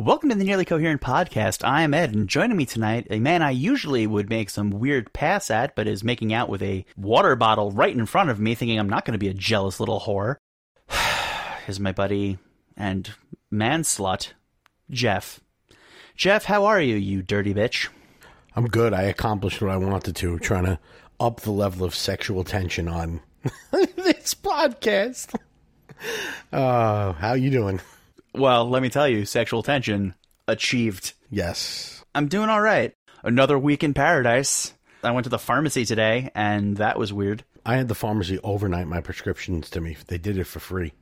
Welcome to the Nearly Coherent Podcast. I am Ed, and joining me tonight, a man I usually would make some weird pass at, but is making out with a water bottle right in front of me, thinking I'm not going to be a jealous little whore, is my buddy and man slut, Jeff. Jeff, how are you, you dirty bitch? I'm good. I accomplished what I wanted to, trying to up the level of sexual tension on this podcast. Uh, how you doing? Well, let me tell you, sexual tension achieved. Yes. I'm doing all right. Another week in paradise. I went to the pharmacy today, and that was weird. I had the pharmacy overnight my prescriptions to me. They did it for free.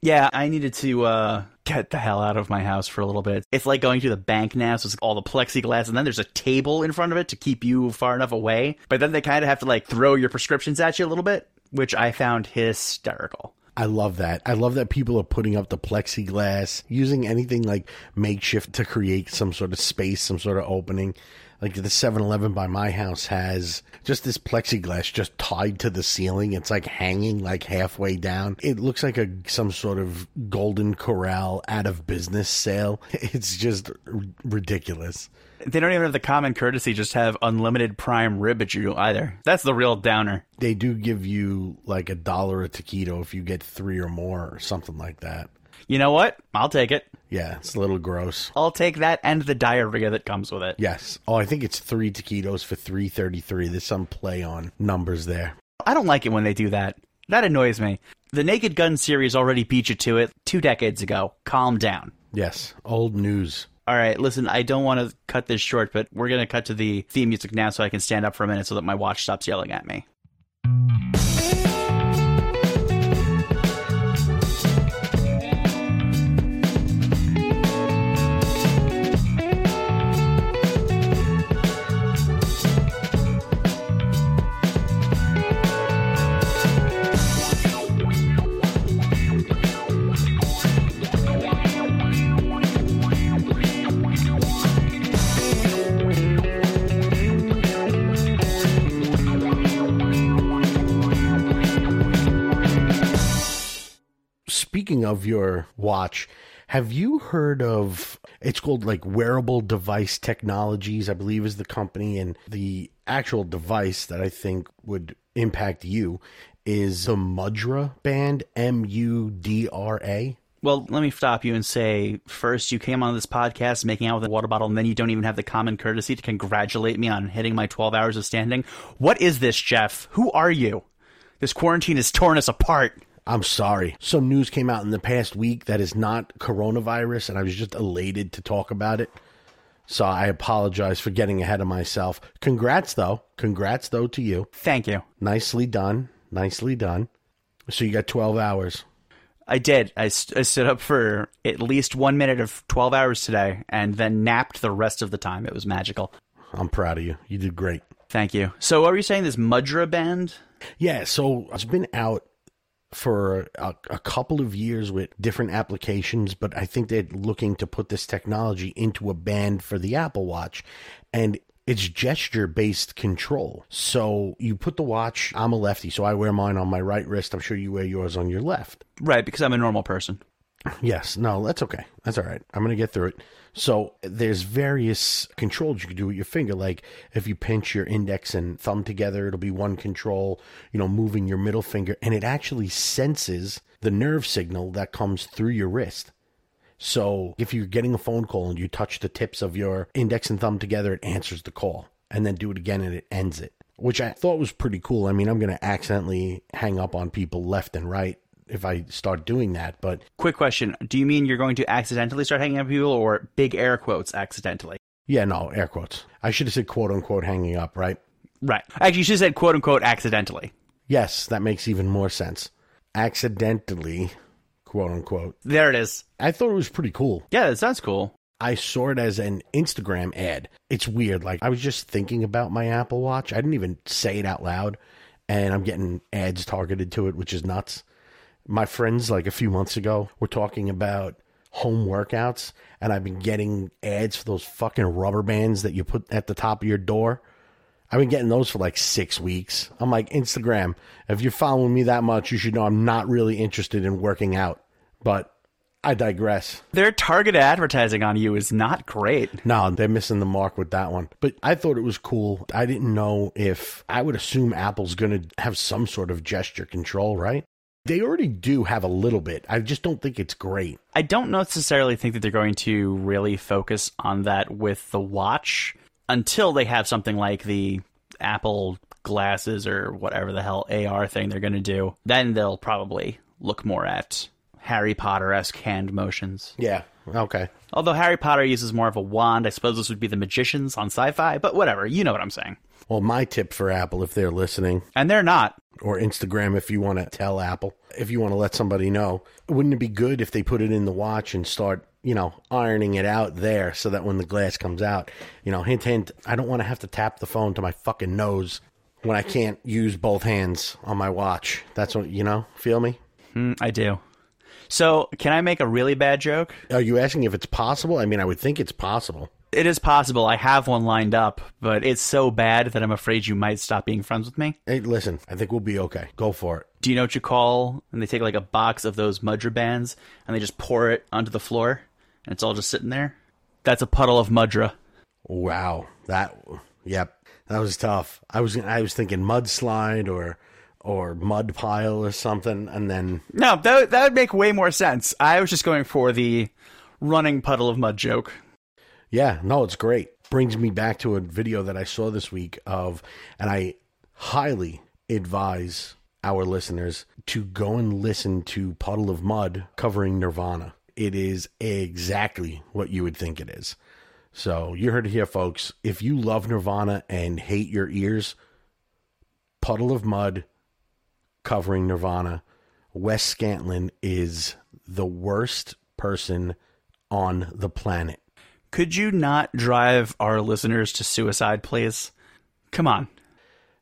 Yeah, I needed to uh, get the hell out of my house for a little bit. It's like going to the bank now, so it's all the plexiglass, and then there's a table in front of it to keep you far enough away. But then they kind of have to like throw your prescriptions at you a little bit, which I found hysterical. I love that. I love that people are putting up the plexiglass, using anything like makeshift to create some sort of space, some sort of opening. Like the 7 Eleven by my house has just this plexiglass just tied to the ceiling. It's like hanging like halfway down. It looks like a some sort of golden corral out of business sale. It's just r- ridiculous. They don't even have the common courtesy just have unlimited prime rib at you either. That's the real downer. They do give you like a dollar a taquito if you get three or more or something like that. You know what? I'll take it. Yeah, it's a little gross. I'll take that and the diarrhea that comes with it. Yes. Oh, I think it's three taquitos for three thirty three. There's some play on numbers there. I don't like it when they do that. That annoys me. The Naked Gun series already beat you to it two decades ago. Calm down. Yes, old news. All right, listen, I don't want to cut this short, but we're going to cut to the theme music now so I can stand up for a minute so that my watch stops yelling at me. Of your watch, have you heard of it's called like wearable device technologies, I believe is the company and the actual device that I think would impact you is the Mudra band, M U D R A. Well, let me stop you and say first, you came on this podcast making out with a water bottle, and then you don't even have the common courtesy to congratulate me on hitting my 12 hours of standing. What is this, Jeff? Who are you? This quarantine has torn us apart. I'm sorry. Some news came out in the past week that is not coronavirus, and I was just elated to talk about it. So I apologize for getting ahead of myself. Congrats, though. Congrats, though, to you. Thank you. Nicely done. Nicely done. So you got 12 hours. I did. I, st- I stood up for at least one minute of 12 hours today and then napped the rest of the time. It was magical. I'm proud of you. You did great. Thank you. So, what were you saying? This Mudra band? Yeah, so it's been out for a, a couple of years with different applications, but I think they're looking to put this technology into a band for the Apple Watch. And it's gesture based control. So you put the watch, I'm a lefty, so I wear mine on my right wrist. I'm sure you wear yours on your left. Right, because I'm a normal person. Yes, no, that's okay. That's all right. I'm going to get through it. So there's various controls you can do with your finger. Like if you pinch your index and thumb together, it'll be one control, you know, moving your middle finger. And it actually senses the nerve signal that comes through your wrist. So if you're getting a phone call and you touch the tips of your index and thumb together, it answers the call. And then do it again and it ends it, which I thought was pretty cool. I mean, I'm going to accidentally hang up on people left and right if I start doing that, but Quick question Do you mean you're going to accidentally start hanging up people or big air quotes accidentally? yeah, no, air quotes. I should have said quote unquote hanging up, right? Right. Actually, you should have said quote unquote accidentally. Yes, that makes even more sense. Accidentally, quote unquote. There it is. I thought it was pretty cool. Yeah, that sounds cool. I saw it as an Instagram ad. It's weird. Like, I was just thinking about my Apple Watch. I didn't even say it out loud, and I'm getting ads targeted to it, which is nuts. My friends, like a few months ago, were talking about home workouts, and I've been getting ads for those fucking rubber bands that you put at the top of your door. I've been getting those for like six weeks. I'm like, Instagram, if you're following me that much, you should know I'm not really interested in working out. But I digress. Their target advertising on you is not great. No, they're missing the mark with that one. But I thought it was cool. I didn't know if I would assume Apple's going to have some sort of gesture control, right? They already do have a little bit. I just don't think it's great. I don't necessarily think that they're going to really focus on that with the watch until they have something like the Apple glasses or whatever the hell AR thing they're going to do. Then they'll probably look more at Harry Potter esque hand motions. Yeah. Okay. Although Harry Potter uses more of a wand, I suppose this would be the magicians on sci fi, but whatever, you know what I'm saying. Well, my tip for Apple, if they're listening, And they're not. Or Instagram, if you want to tell Apple, if you want to let somebody know, wouldn't it be good if they put it in the watch and start, you know, ironing it out there so that when the glass comes out, you know, hint, hint, I don't want to have to tap the phone to my fucking nose when I can't use both hands on my watch. That's what, you know, feel me? Mm, I do. So, can I make a really bad joke? Are you asking if it's possible? I mean, I would think it's possible. It is possible. I have one lined up, but it's so bad that I'm afraid you might stop being friends with me. Hey, listen, I think we'll be okay. Go for it. Do you know what you call? And they take like a box of those Mudra bands and they just pour it onto the floor, and it's all just sitting there. That's a puddle of Mudra. Wow, that yep, that was tough. I was I was thinking mudslide or or mud pile or something, and then No, that that would make way more sense. I was just going for the running puddle of mud joke. Yeah, no, it's great. Brings me back to a video that I saw this week of, and I highly advise our listeners to go and listen to Puddle of Mudd covering Nirvana. It is exactly what you would think it is. So you heard it here, folks. If you love Nirvana and hate your ears, Puddle of Mudd covering Nirvana, Wes Scantlin is the worst person on the planet. Could you not drive our listeners to suicide, please? Come on.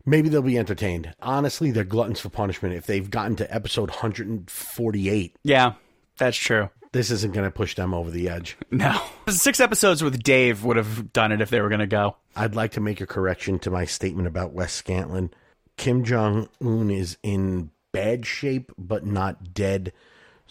Maybe they'll be entertained. Honestly, they're gluttons for punishment. If they've gotten to episode 148, Yeah, that's true. this isn't going to push them over the edge. No. Six episodes with Dave would have done it if they were going to go. I'd like to make a correction to my statement about Wes Scantlin. Kim Jong Un is in bad shape, but not dead.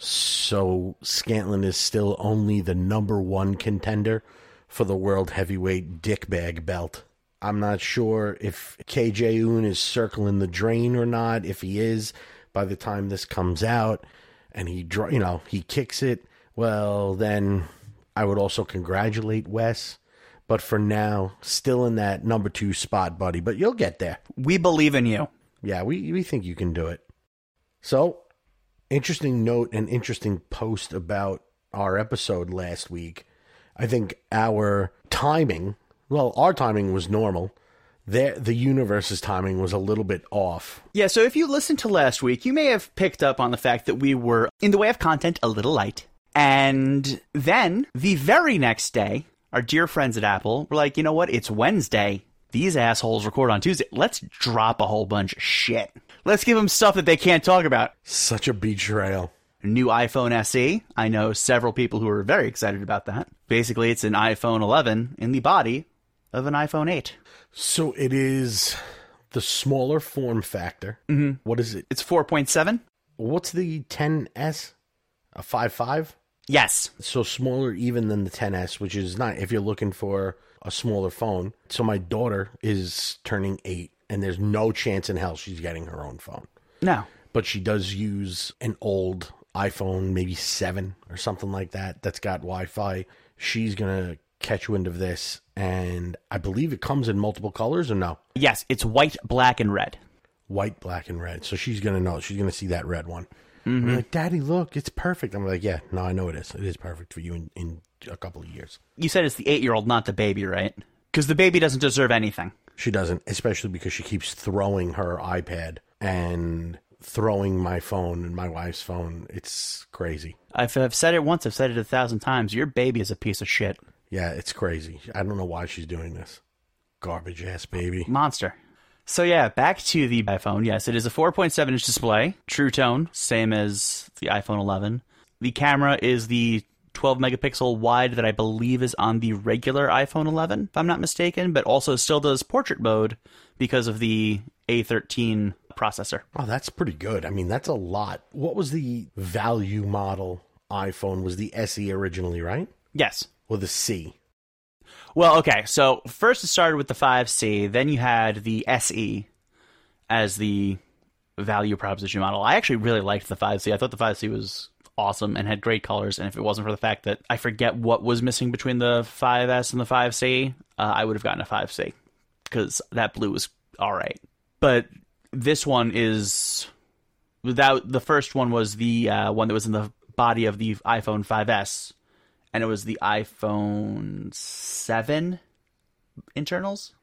So Scantlin is still only the number one contender for the world heavyweight dick bag belt. I'm not sure if KJ Un is circling the drain or not. If he is, by the time this comes out, and he, dr- you know, he kicks it, well, then I would also congratulate Wes. But for now, still in that number two spot, buddy. But you'll get there. We believe in you. Yeah, we, we think you can do it. So, interesting note and interesting post about our episode last week. I think our timing, well, our timing was normal. Their, the universe's timing was a little bit off. Yeah, so if you listened to last week, you may have picked up on the fact that we were, in the way of content, a little light. And then, the very next day, our dear friends at Apple were like, you know what? It's Wednesday. These assholes record on Tuesday. Let's drop a whole bunch of shit. Let's give them stuff that they can't talk about. Such a betrayal. New iPhone SE. I know several people who are very excited about that. Basically, it's an iPhone 11 in the body of an iPhone 8. So it is the smaller form factor. Mm-hmm. What is it? It's 4.7? What's the 10s? A 5.5? Yes. so smaller even than the 10s which is not if you're looking for a smaller phone. So my daughter is turning 8 and there's no chance in hell she's getting her own phone. No. but she does use an old iphone maybe 7 or something like that that's got wi-fi. She's gonna catch wind of this and i believe it comes in multiple colors or no? Yes, it's white, black, and red. white black and red. So she's gonna know. She's gonna see that red one I'm mm-hmm. like daddy look it's perfect i'm like yeah no i know it is it is perfect for you in, in a couple of years You said it's the eight year old, not the baby, right? Because the baby doesn't deserve anything. She doesn't, especially because she keeps throwing her iPad and throwing my phone and my wife's phone. It's crazy. I've, I've said it once, I've said it a thousand times. Your baby is a piece of shit. Yeah, it's crazy. I don't know why she's doing this. Garbage ass baby. Monster. So, yeah, back to the iPhone. Yes, it is a 4.7 inch display, true tone, same as the iPhone 11. The camera is the 12 megapixel wide that I believe is on the regular iPhone 11, if I'm not mistaken, but also still does portrait mode because of the A13 processor. Oh, that's pretty good. I mean, that's a lot. What was the value model iPhone was the SE originally, right? Yes. Or the C? Well, okay. So first it started with the 5C, then you had the SE as the value proposition model. I actually really liked the 5C. I thought the 5C was awesome and had great colors. And if it wasn't for the fact that I forget what was missing between the 5S and the 5C, uh, I would have gotten a 5C because that blue was all right. But this one is without the first one was the uh, one that was in the body of the iPhone 5S, and it was the iPhone 7 internals,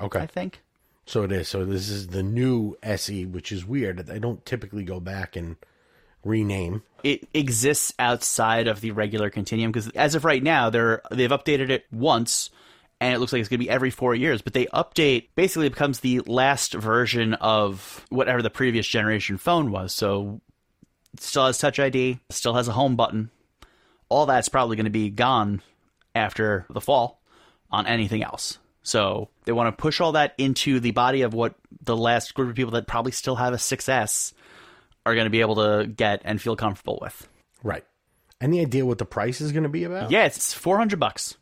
Okay. I think. So it is. So this is the new SE, which is weird. They don't typically go back and rename. it exists outside of the regular continuum because as of right now they're they've updated it once and it looks like it's going to be every four years but they update basically it becomes the last version of whatever the previous generation phone was so it still has touch id still has a home button all that's probably going to be gone after the fall on anything else so they want to push all that into the body of what the last group of people that probably still have a 6s are going to be able to get and feel comfortable with. Right. Any idea what the price is going to be about? Yeah, it's 400 bucks.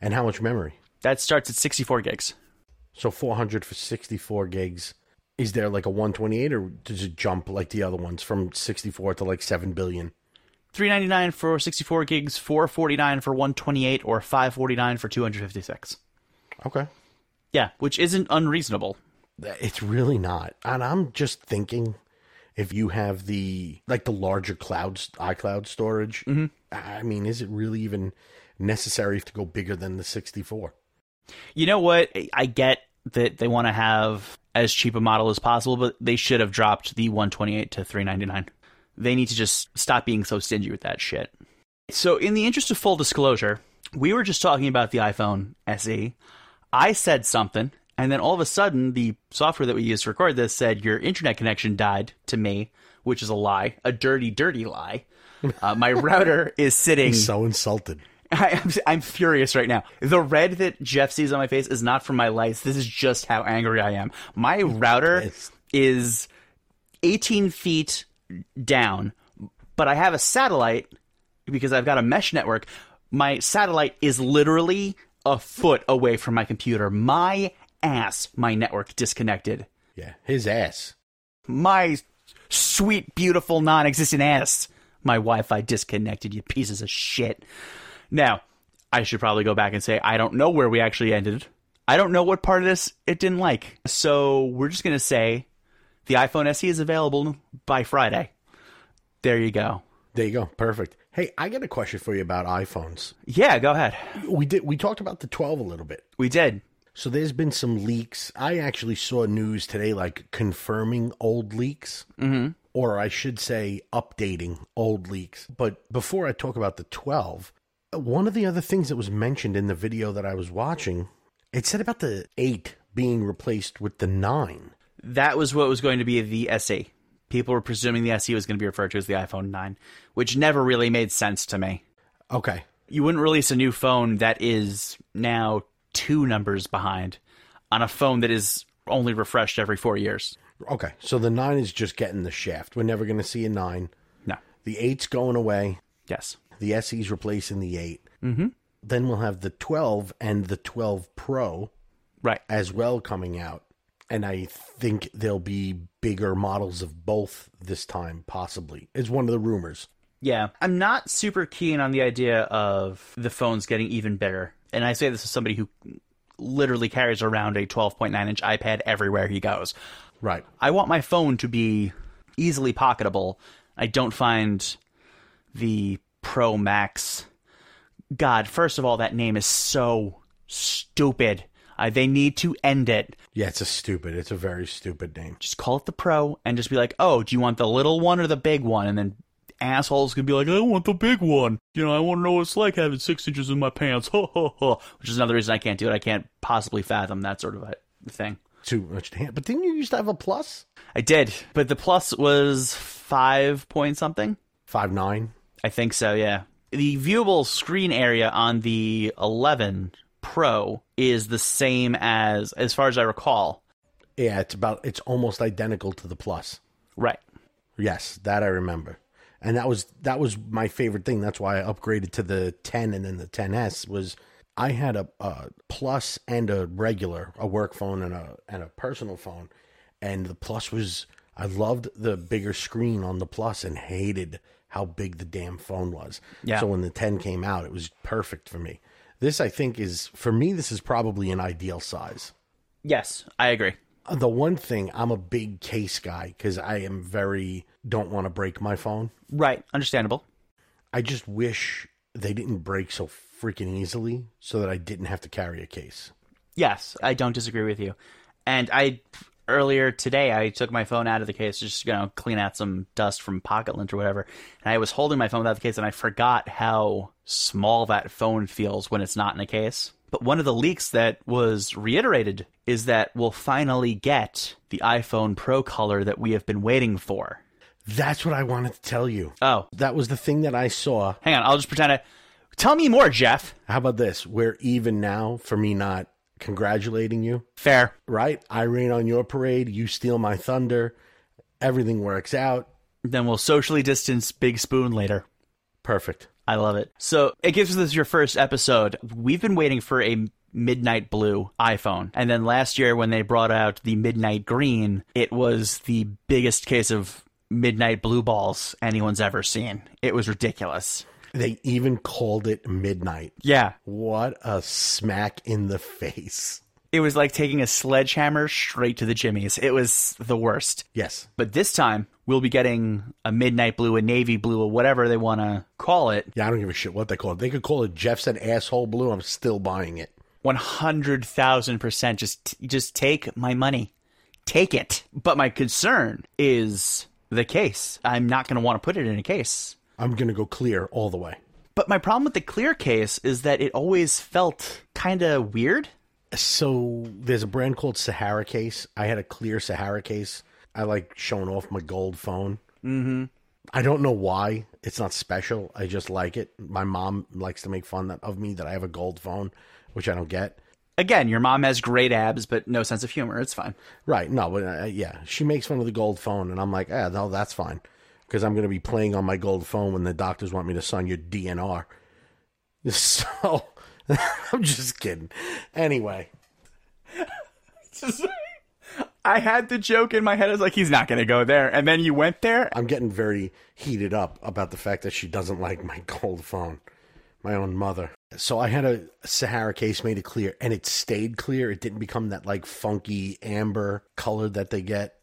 And how much memory? That starts at 64 gigs. So 400 for 64 gigs. Is there like a 128 or does it jump like the other ones from 64 to like 7 billion? 399 for 64 gigs, 449 for 128 or 549 for 256. Okay. Yeah, which isn't unreasonable. It's really not. And I'm just thinking if you have the like the larger clouds iCloud storage, mm-hmm. I mean, is it really even necessary to go bigger than the 64? You know what? I get that they want to have as cheap a model as possible, but they should have dropped the 128 to 399. They need to just stop being so stingy with that shit. So, in the interest of full disclosure, we were just talking about the iPhone SE. I said something, and then all of a sudden, the software that we used to record this said your internet connection died to me, which is a lie, a dirty, dirty lie. Uh, my router is sitting. So insulted. I, am I'm furious right now. The red that Jeff sees on my face is not from my lights. This is just how angry I am. My router is 18 feet down, but I have a satellite because I've got a mesh network. My satellite is literally a foot away from my computer. My ass, my network disconnected. Yeah, his ass. My sweet, beautiful, non existent ass. My Wi Fi disconnected, you pieces of shit. Now, I should probably go back and say, I don't know where we actually ended. I don't know what part of this it didn't like. So we're just going to say the iPhone SE is available by Friday. There you go. There you go. Perfect. Hey, I got a question for you about iPhones. Yeah, go ahead. We did we talked about the 12 a little bit. We did. So there's been some leaks. I actually saw news today like confirming old leaks. Mm-hmm. Or I should say updating old leaks. But before I talk about the 12, one of the other things that was mentioned in the video that I was watching, it said about the 8 being replaced with the 9. That was what was going to be the SE. People were presuming the SE was going to be referred to as the iPhone 9, which never really made sense to me. Okay. You wouldn't release a new phone that is now two numbers behind on a phone that is only refreshed every four years. Okay. So the 9 is just getting the shaft. We're never going to see a 9. No. The 8's going away. Yes. The SE's replacing the 8. Mm-hmm. Then we'll have the 12 and the 12 Pro Right. as well coming out. And I think there'll be bigger models of both this time, possibly. It's one of the rumors. Yeah. I'm not super keen on the idea of the phones getting even bigger. And I say this as somebody who literally carries around a 12.9 inch iPad everywhere he goes. Right. I want my phone to be easily pocketable. I don't find the Pro Max. God, first of all, that name is so stupid. Uh, they need to end it. Yeah, it's a stupid. It's a very stupid name. Just call it the Pro and just be like, oh, do you want the little one or the big one? And then assholes can be like, I want the big one. You know, I want to know what it's like having six inches in my pants. Ho, ho, ho. Which is another reason I can't do it. I can't possibly fathom that sort of a thing. Too much to hand. But didn't you used to have a plus? I did, but the plus was five point something. Five nine. I think so, yeah. The viewable screen area on the 11 Pro is the same as, as far as I recall. Yeah, it's about. It's almost identical to the plus. Right. Yes, that I remember. and that was that was my favorite thing. That's why I upgraded to the 10 and then the 10s was I had a, a plus and a regular, a work phone and a and a personal phone, and the plus was I loved the bigger screen on the plus and hated how big the damn phone was. Yeah. So when the 10 came out, it was perfect for me. This I think is for me this is probably an ideal size. Yes, I agree. The one thing I'm a big case guy cuz I am very don't want to break my phone. Right, understandable. I just wish they didn't break so freaking easily so that I didn't have to carry a case. Yes, I don't disagree with you. And I earlier today I took my phone out of the case just you know clean out some dust from pocket lint or whatever. And I was holding my phone without the case and I forgot how small that phone feels when it's not in a case. But one of the leaks that was reiterated is that we'll finally get the iPhone Pro color that we have been waiting for. That's what I wanted to tell you. Oh, That was the thing that I saw. hang on, I'll just pretend I Tell me more, Jeff. How about this? We're even now for me not congratulating you, Fair. right? I rain on your parade, you steal my thunder. Everything works out. Then we'll socially distance Big Spoon later. Perfect. I love it. So, it gives this your first episode. We've been waiting for a midnight blue iPhone. And then last year, when they brought out the midnight green, it was the biggest case of midnight blue balls anyone's ever seen. It was ridiculous. They even called it midnight. Yeah. What a smack in the face. It was like taking a sledgehammer straight to the jimmies. It was the worst. Yes. But this time, we'll be getting a midnight blue, a navy blue, or whatever they want to call it. Yeah, I don't give a shit what they call it. They could call it Jeff said asshole blue. I'm still buying it. One hundred thousand percent. Just, just take my money, take it. But my concern is the case. I'm not going to want to put it in a case. I'm going to go clear all the way. But my problem with the clear case is that it always felt kind of weird. So there's a brand called Sahara case. I had a clear Sahara case. I like showing off my gold phone. Mm-hmm. I don't know why. It's not special. I just like it. My mom likes to make fun of me that I have a gold phone, which I don't get. Again, your mom has great abs, but no sense of humor. It's fine. Right. No, but uh, yeah, she makes fun of the gold phone, and I'm like, ah, no, that's fine. Because I'm going to be playing on my gold phone when the doctors want me to sign your DNR. So, I'm just kidding. Anyway, I had the joke in my head. I was like, he's not going to go there. And then you went there. I'm getting very heated up about the fact that she doesn't like my gold phone, my own mother. So I had a Sahara case made it clear, and it stayed clear. It didn't become that like funky amber color that they get,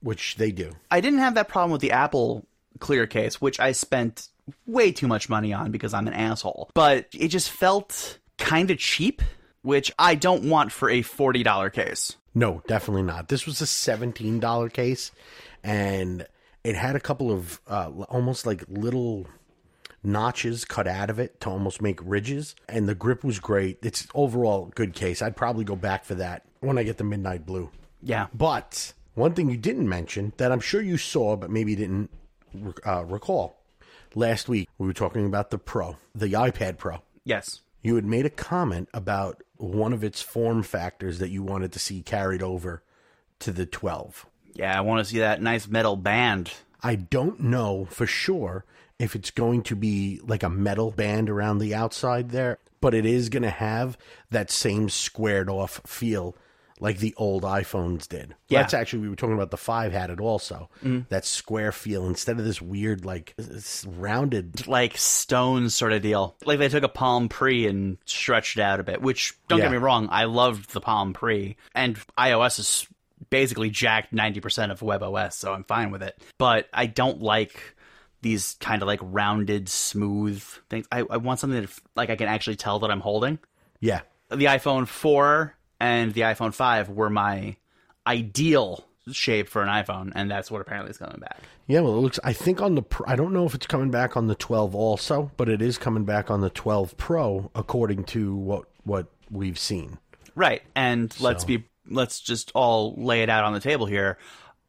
which they do. I didn't have that problem with the Apple clear case, which I spent way too much money on because I'm an asshole. But it just felt kind of cheap, which I don't want for a $40 case. No, definitely not. This was a seventeen dollar case, and it had a couple of uh, almost like little notches cut out of it to almost make ridges, and the grip was great. It's overall good case. I'd probably go back for that when I get the midnight blue. Yeah. But one thing you didn't mention that I'm sure you saw, but maybe didn't uh, recall. Last week we were talking about the Pro, the iPad Pro. Yes. You had made a comment about one of its form factors that you wanted to see carried over to the 12. Yeah, I want to see that nice metal band. I don't know for sure if it's going to be like a metal band around the outside there, but it is going to have that same squared off feel like the old iPhones did. Yeah. That's actually, we were talking about the 5 had it also. Mm-hmm. That square feel instead of this weird, like, rounded. Like stone sort of deal. Like they took a Palm Pre and stretched it out a bit, which, don't Yeah. get me wrong, I loved the Palm Pre. And iOS is basically jacked 90% of WebOS, so I'm fine with it. But I don't like these kind of like rounded, smooth things. I, I want something that like I can actually tell that I'm holding. Yeah. The iPhone 4 and the iPhone 5 were my ideal shape for an iPhone, and that's what apparently is coming back. Yeah, well, it looks. I think on the. I don't know if it's coming back on the 12 also, but it is coming back on the 12 Pro, according to what what we've seen. Right. And let's be let's just all lay it out on the table here.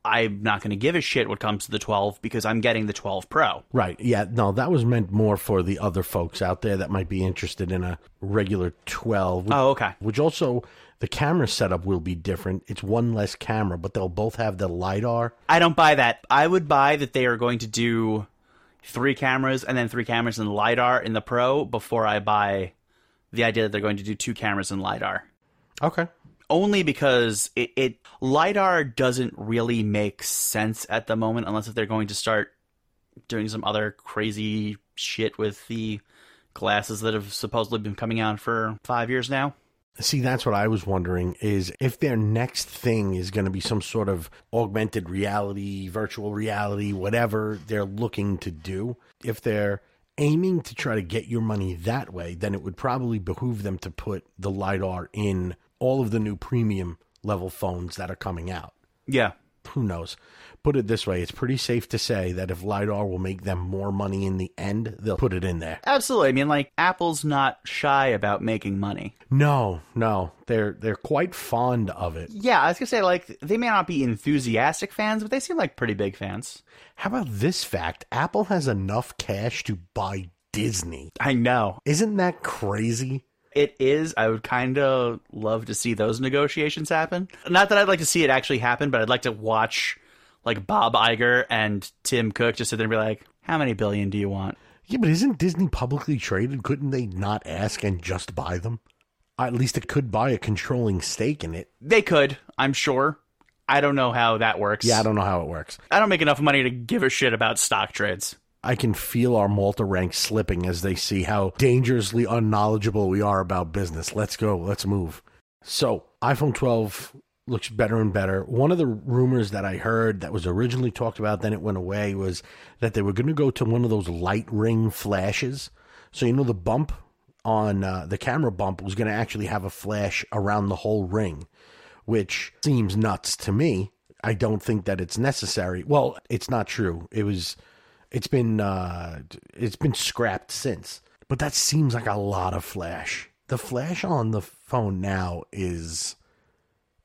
I'm not going to give a shit what comes to the 12 because I'm getting the 12 Pro. Right. Yeah. No, that was meant more for the other folks out there that might be interested in a regular 12. Which, Oh, okay. Which also the camera setup will be different. It's one less camera, but they'll both have the lidar. I don't buy that. I would buy that they are going to do three cameras and then three cameras and LiDAR in the Pro before I buy the idea that they're going to do two cameras and LiDAR. Okay. Only because it, it LiDAR doesn't really make sense at the moment unless if they're going to start doing some other crazy shit with the glasses that have supposedly been coming out for five years now. See, that's what I was wondering is if their next thing is going to be some sort of augmented reality, virtual reality, whatever they're looking to do. If they're aiming to try to get your money that way, then it would probably behoove them to put the LiDAR in all of the new premium level phones that are coming out. Yeah. Who knows? Put it this way, it's pretty safe to say that if LiDAR will make them more money in the end, they'll put it in there. Absolutely. I mean, like Apple's not shy about making money. No, no. They're they're quite fond of it. Yeah, I was gonna say like they may not be enthusiastic fans, but they seem like pretty big fans. How about this fact? Apple has enough cash to buy Disney. I know Isn't that crazy? it is. I would kind of love to see those negotiations happen. Not that I'd like to see it actually happen, but I'd like to watch like Bob Iger and Tim Cook just sit there and be like, "How many billion do you want?" Yeah, but isn't Disney publicly traded? Couldn't they not ask and just buy them? At least it could buy a controlling stake in it. They could, I'm sure. I don't know how that works. Yeah, I don't know how it works. I don't make enough money to give a shit about stock trades. I can feel our Malta ranks slipping as they see how dangerously unknowledgeable we are about business. Let's go. Let's move. So, iPhone 12 looks better and better. One of the rumors that I heard that was originally talked about, then it went away, was that they were going to go to one of those light ring flashes. So, you know, the bump on uh, the camera bump was going to actually have a flash around the whole ring, which seems nuts to me. I don't think that it's necessary. Well, it's not true. It was it's been uh it's been scrapped since. But that seems like a lot of flash. The flash on the phone now is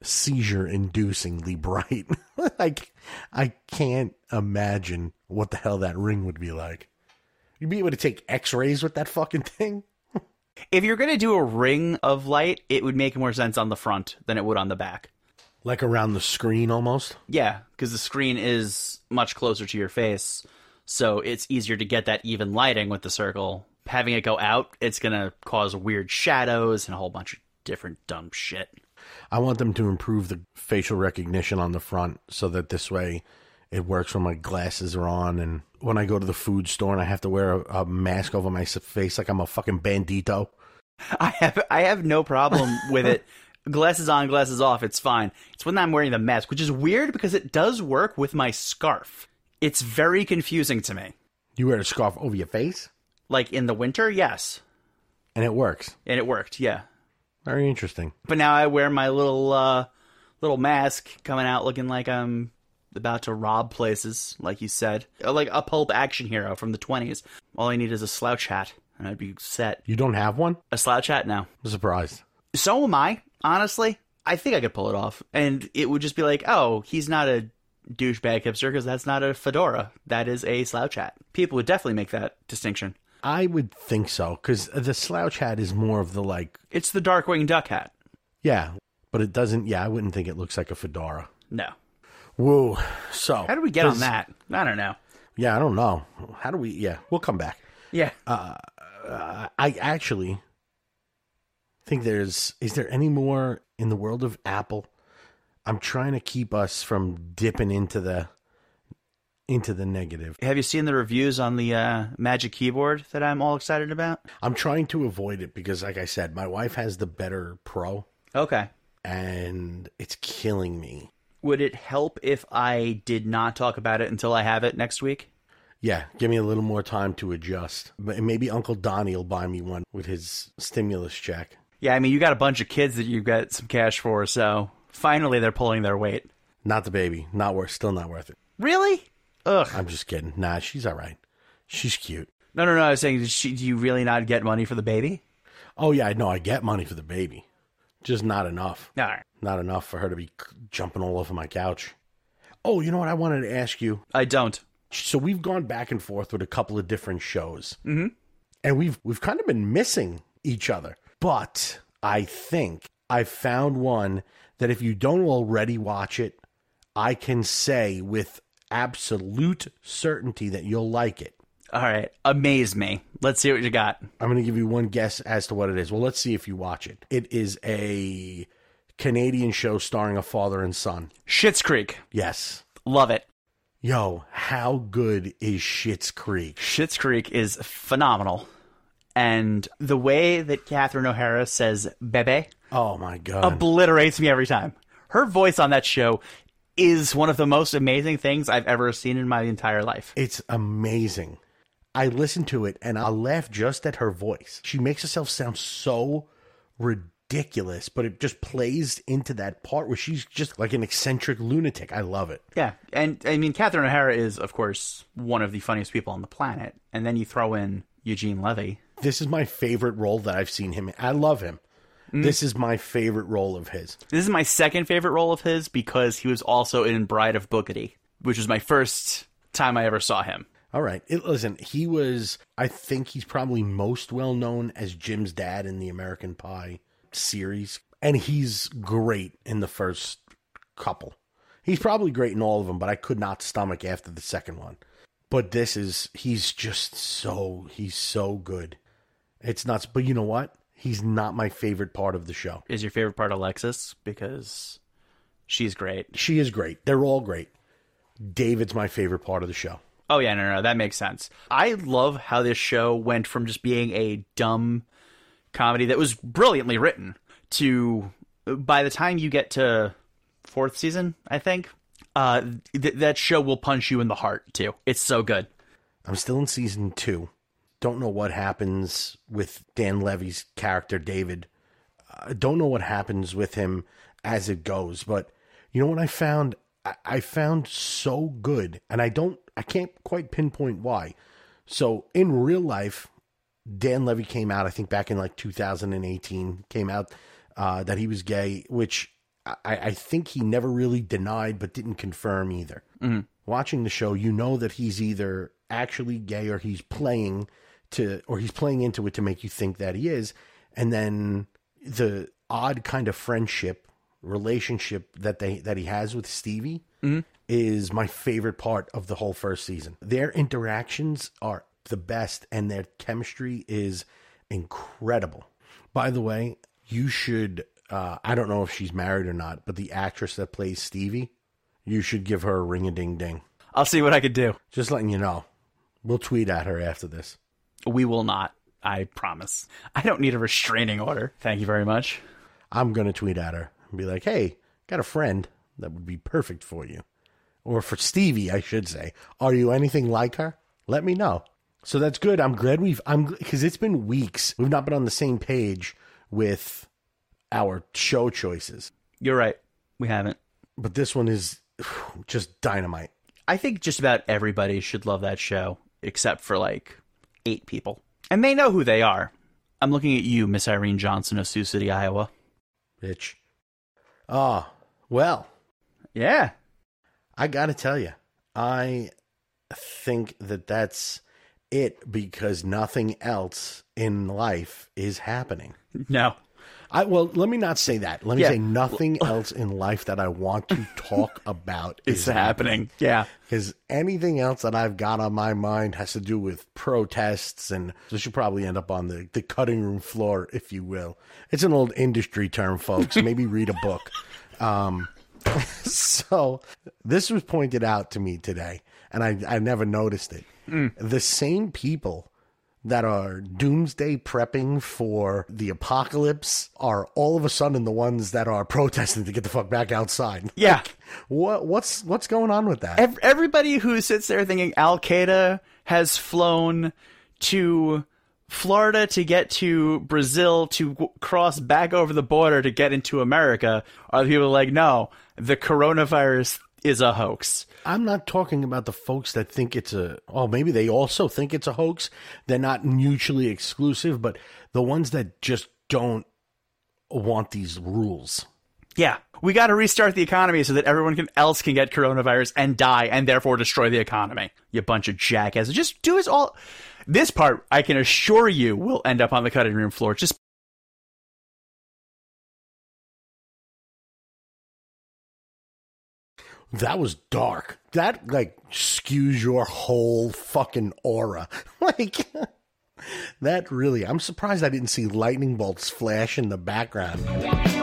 seizure inducingly bright. like I can't imagine what the hell that ring would be like. You'd be able to take x-rays with that fucking thing? If you're going to do a ring of light, it would make more sense on the front than it would on the back. Like around the screen almost? Yeah, because the screen is much closer to your face, so it's easier to get that even lighting with the circle. Having it go out, it's going to cause weird shadows and a whole bunch of different dumb shit. I want them to improve the facial recognition on the front so that this way it works when my glasses are on and when I go to the food store and I have to wear a, a mask over my face like I'm a fucking bandito. I have I have no problem with it. Glasses on, glasses off, it's fine. It's when I'm wearing the mask, which is weird because it does work with my scarf. It's very confusing to me. You wear a scarf over your face Like in the winter, yes. and it works. And it worked, yeah. Very interesting. But now I wear my little uh little mask coming out looking like I'm about to rob places, like you said. Like a pulp action hero from the twenties. All I need is a slouch hat and I'd be set. You don't have one? A slouch hat now. I'm surprised. So am I, honestly. I think I could pull it off. And it would just be like, oh, he's not a douchebag hipster because that's not a fedora. That is a slouch hat. People would definitely make that distinction. I would think so because the slouch hat is more of the like, It's the Darkwing Duck hat. yeah, but it doesn't. Yeah, I wouldn't think it looks like a fedora. No. Whoa. So How do we get on that? I don't know. Yeah, I don't know. How do we? Yeah, we'll come back. Yeah. Uh, I actually think there's. Is there any more in the world of Apple? I'm trying to keep us from dipping into the into the negative. Have you seen the reviews on the uh, Magic Keyboard that I'm all excited about? I'm trying to avoid it because, like I said, my wife has the better Pro, Okay. and it's killing me. Would it help if I did not talk about it until I have it next week? Yeah, give me a little more time to adjust. But maybe Uncle Donnie will buy me one with his stimulus check. Yeah, I mean, you got a bunch of kids that you've got some cash for, so finally they're pulling their weight. Not the baby. Not worth. Still not worth it. Really? Ugh. I'm just kidding. Nah, she's all right. She's cute. No, no, no. I was saying, she, do you really not get money for the baby? Oh yeah, I know. I get money for the baby, just not enough. All right. Not enough for her to be jumping all over my couch. Oh, you know what? I wanted to ask you. I don't. So we've gone back and forth with a couple of different shows, mm-hmm. and we've we've kind of been missing each other. But I think I found one that if you don't already watch it, I can say with absolute certainty that you'll like it. All right, amaze me. Let's see what you got. I'm going to give you one guess as to what it is. Well, let's see if you watch it. It is a Canadian show starring a father and son. Schitt's Creek. Yes. Love it. Yo, how good is Schitt's Creek? Schitt's Creek is phenomenal. And the way that Catherine O'Hara says bebe Oh my god. obliterates me every time. Her voice on that show is one of the most amazing things I've ever seen in my entire life. It's amazing. I listen to it and I laugh just at her voice. She makes herself sound so ridiculous, but it just plays into that part where she's just like an eccentric lunatic. I love it. Yeah, and I mean Catherine O'Hara is, of course, one of the funniest people on the planet. And then you throw in Eugene Levy. This is my favorite role that I've seen him in. I love him. Mm. This is my favorite role of his. This is my second favorite role of his because he was also in Bride of Boogedy, which was my first time I ever saw him. All right. It, listen, he was, I think he's probably most well known as Jim's dad in the American Pie series. And he's great in the first couple. He's probably great in all of them, but I could not stomach after the second one. But this is, he's just so, he's so good. It's nuts. But you know what? He's not my favorite part of the show. Is your favorite part Alexis? Because she's great. She is great. They're all great. David's my favorite part of the show. Oh yeah, no, no, that makes sense. I love how this show went from just being a dumb comedy that was brilliantly written to by the time you get to fourth season, I think, uh, th- that show will punch you in the heart too. It's so good. I'm still in season two. Don't know what happens with Dan Levy's character, David. I don't know what happens with him as it goes, but you know what I found? I, I found so good, and I don't, I can't quite pinpoint why. So in real life, Dan Levy came out, I think back in like 2018, came out uh, that he was gay, which I, I think he never really denied, but didn't confirm either. Watching the show, you know that he's either actually gay or he's playing to, or he's playing into it to make you think that he is. And then the odd kind of friendship relationship that they that he has with Stevie is my favorite part of the whole first season. Their interactions are the best and their chemistry is incredible. By the way, you should uh, I don't know if she's married or not, but the actress that plays Stevie, you should give her a ring a ding ding. I'll see what I could do. Just letting you know. We'll tweet at her after this. We will not. I promise. I don't need a restraining order. Thank you very much. I'm going to tweet at her and be like, hey, got a friend that would be perfect for you. Or for Stevie, I should say. Are you anything like her? Let me know. So that's good. I'm glad we've, I'm, because it's been weeks. We've not been on the same page with our show choices. You're right. We haven't. But this one is just dynamite. I think just about everybody should love that show, except for like eight people. And they know who they are. I'm looking at you, Miss Irene Johnson of Sioux City, Iowa. Bitch. Ah, well, Yeah. I got to tell you, I think that that's it because nothing else in life is happening. No. I well, let me not say that. Let me Yeah. say nothing else in life that I want to talk about It's happening. Yeah. Because anything else that I've got on my mind has to do with protests, and this should probably end up on the, the cutting room floor, if you will. It's an old industry term, folks. Maybe read a book. Um, so this was pointed out to me today, and I, I never noticed it. The same people that are doomsday prepping for the apocalypse are all of a sudden the ones that are protesting to get the fuck back outside. Yeah. What what's what's going on with that? Ev- Everybody who sits there thinking Al Qaeda has flown to Florida to get to Brazil to w- cross back over the border to get into America are the people like, no, the coronavirus is a hoax. I'm not talking about the folks that think it's a oh maybe they also think it's a hoax. They're not mutually exclusive, but the ones that just don't want these rules. Yeah, we got to restart the economy so that everyone can, else can get coronavirus and die and therefore destroy the economy. You bunch of jackasses. Just do it all. This part, I can assure you, will end up on the cutting room floor. Just That was dark. That like skews your whole fucking aura. like that really. I'm surprised I didn't see lightning bolts flash in the background.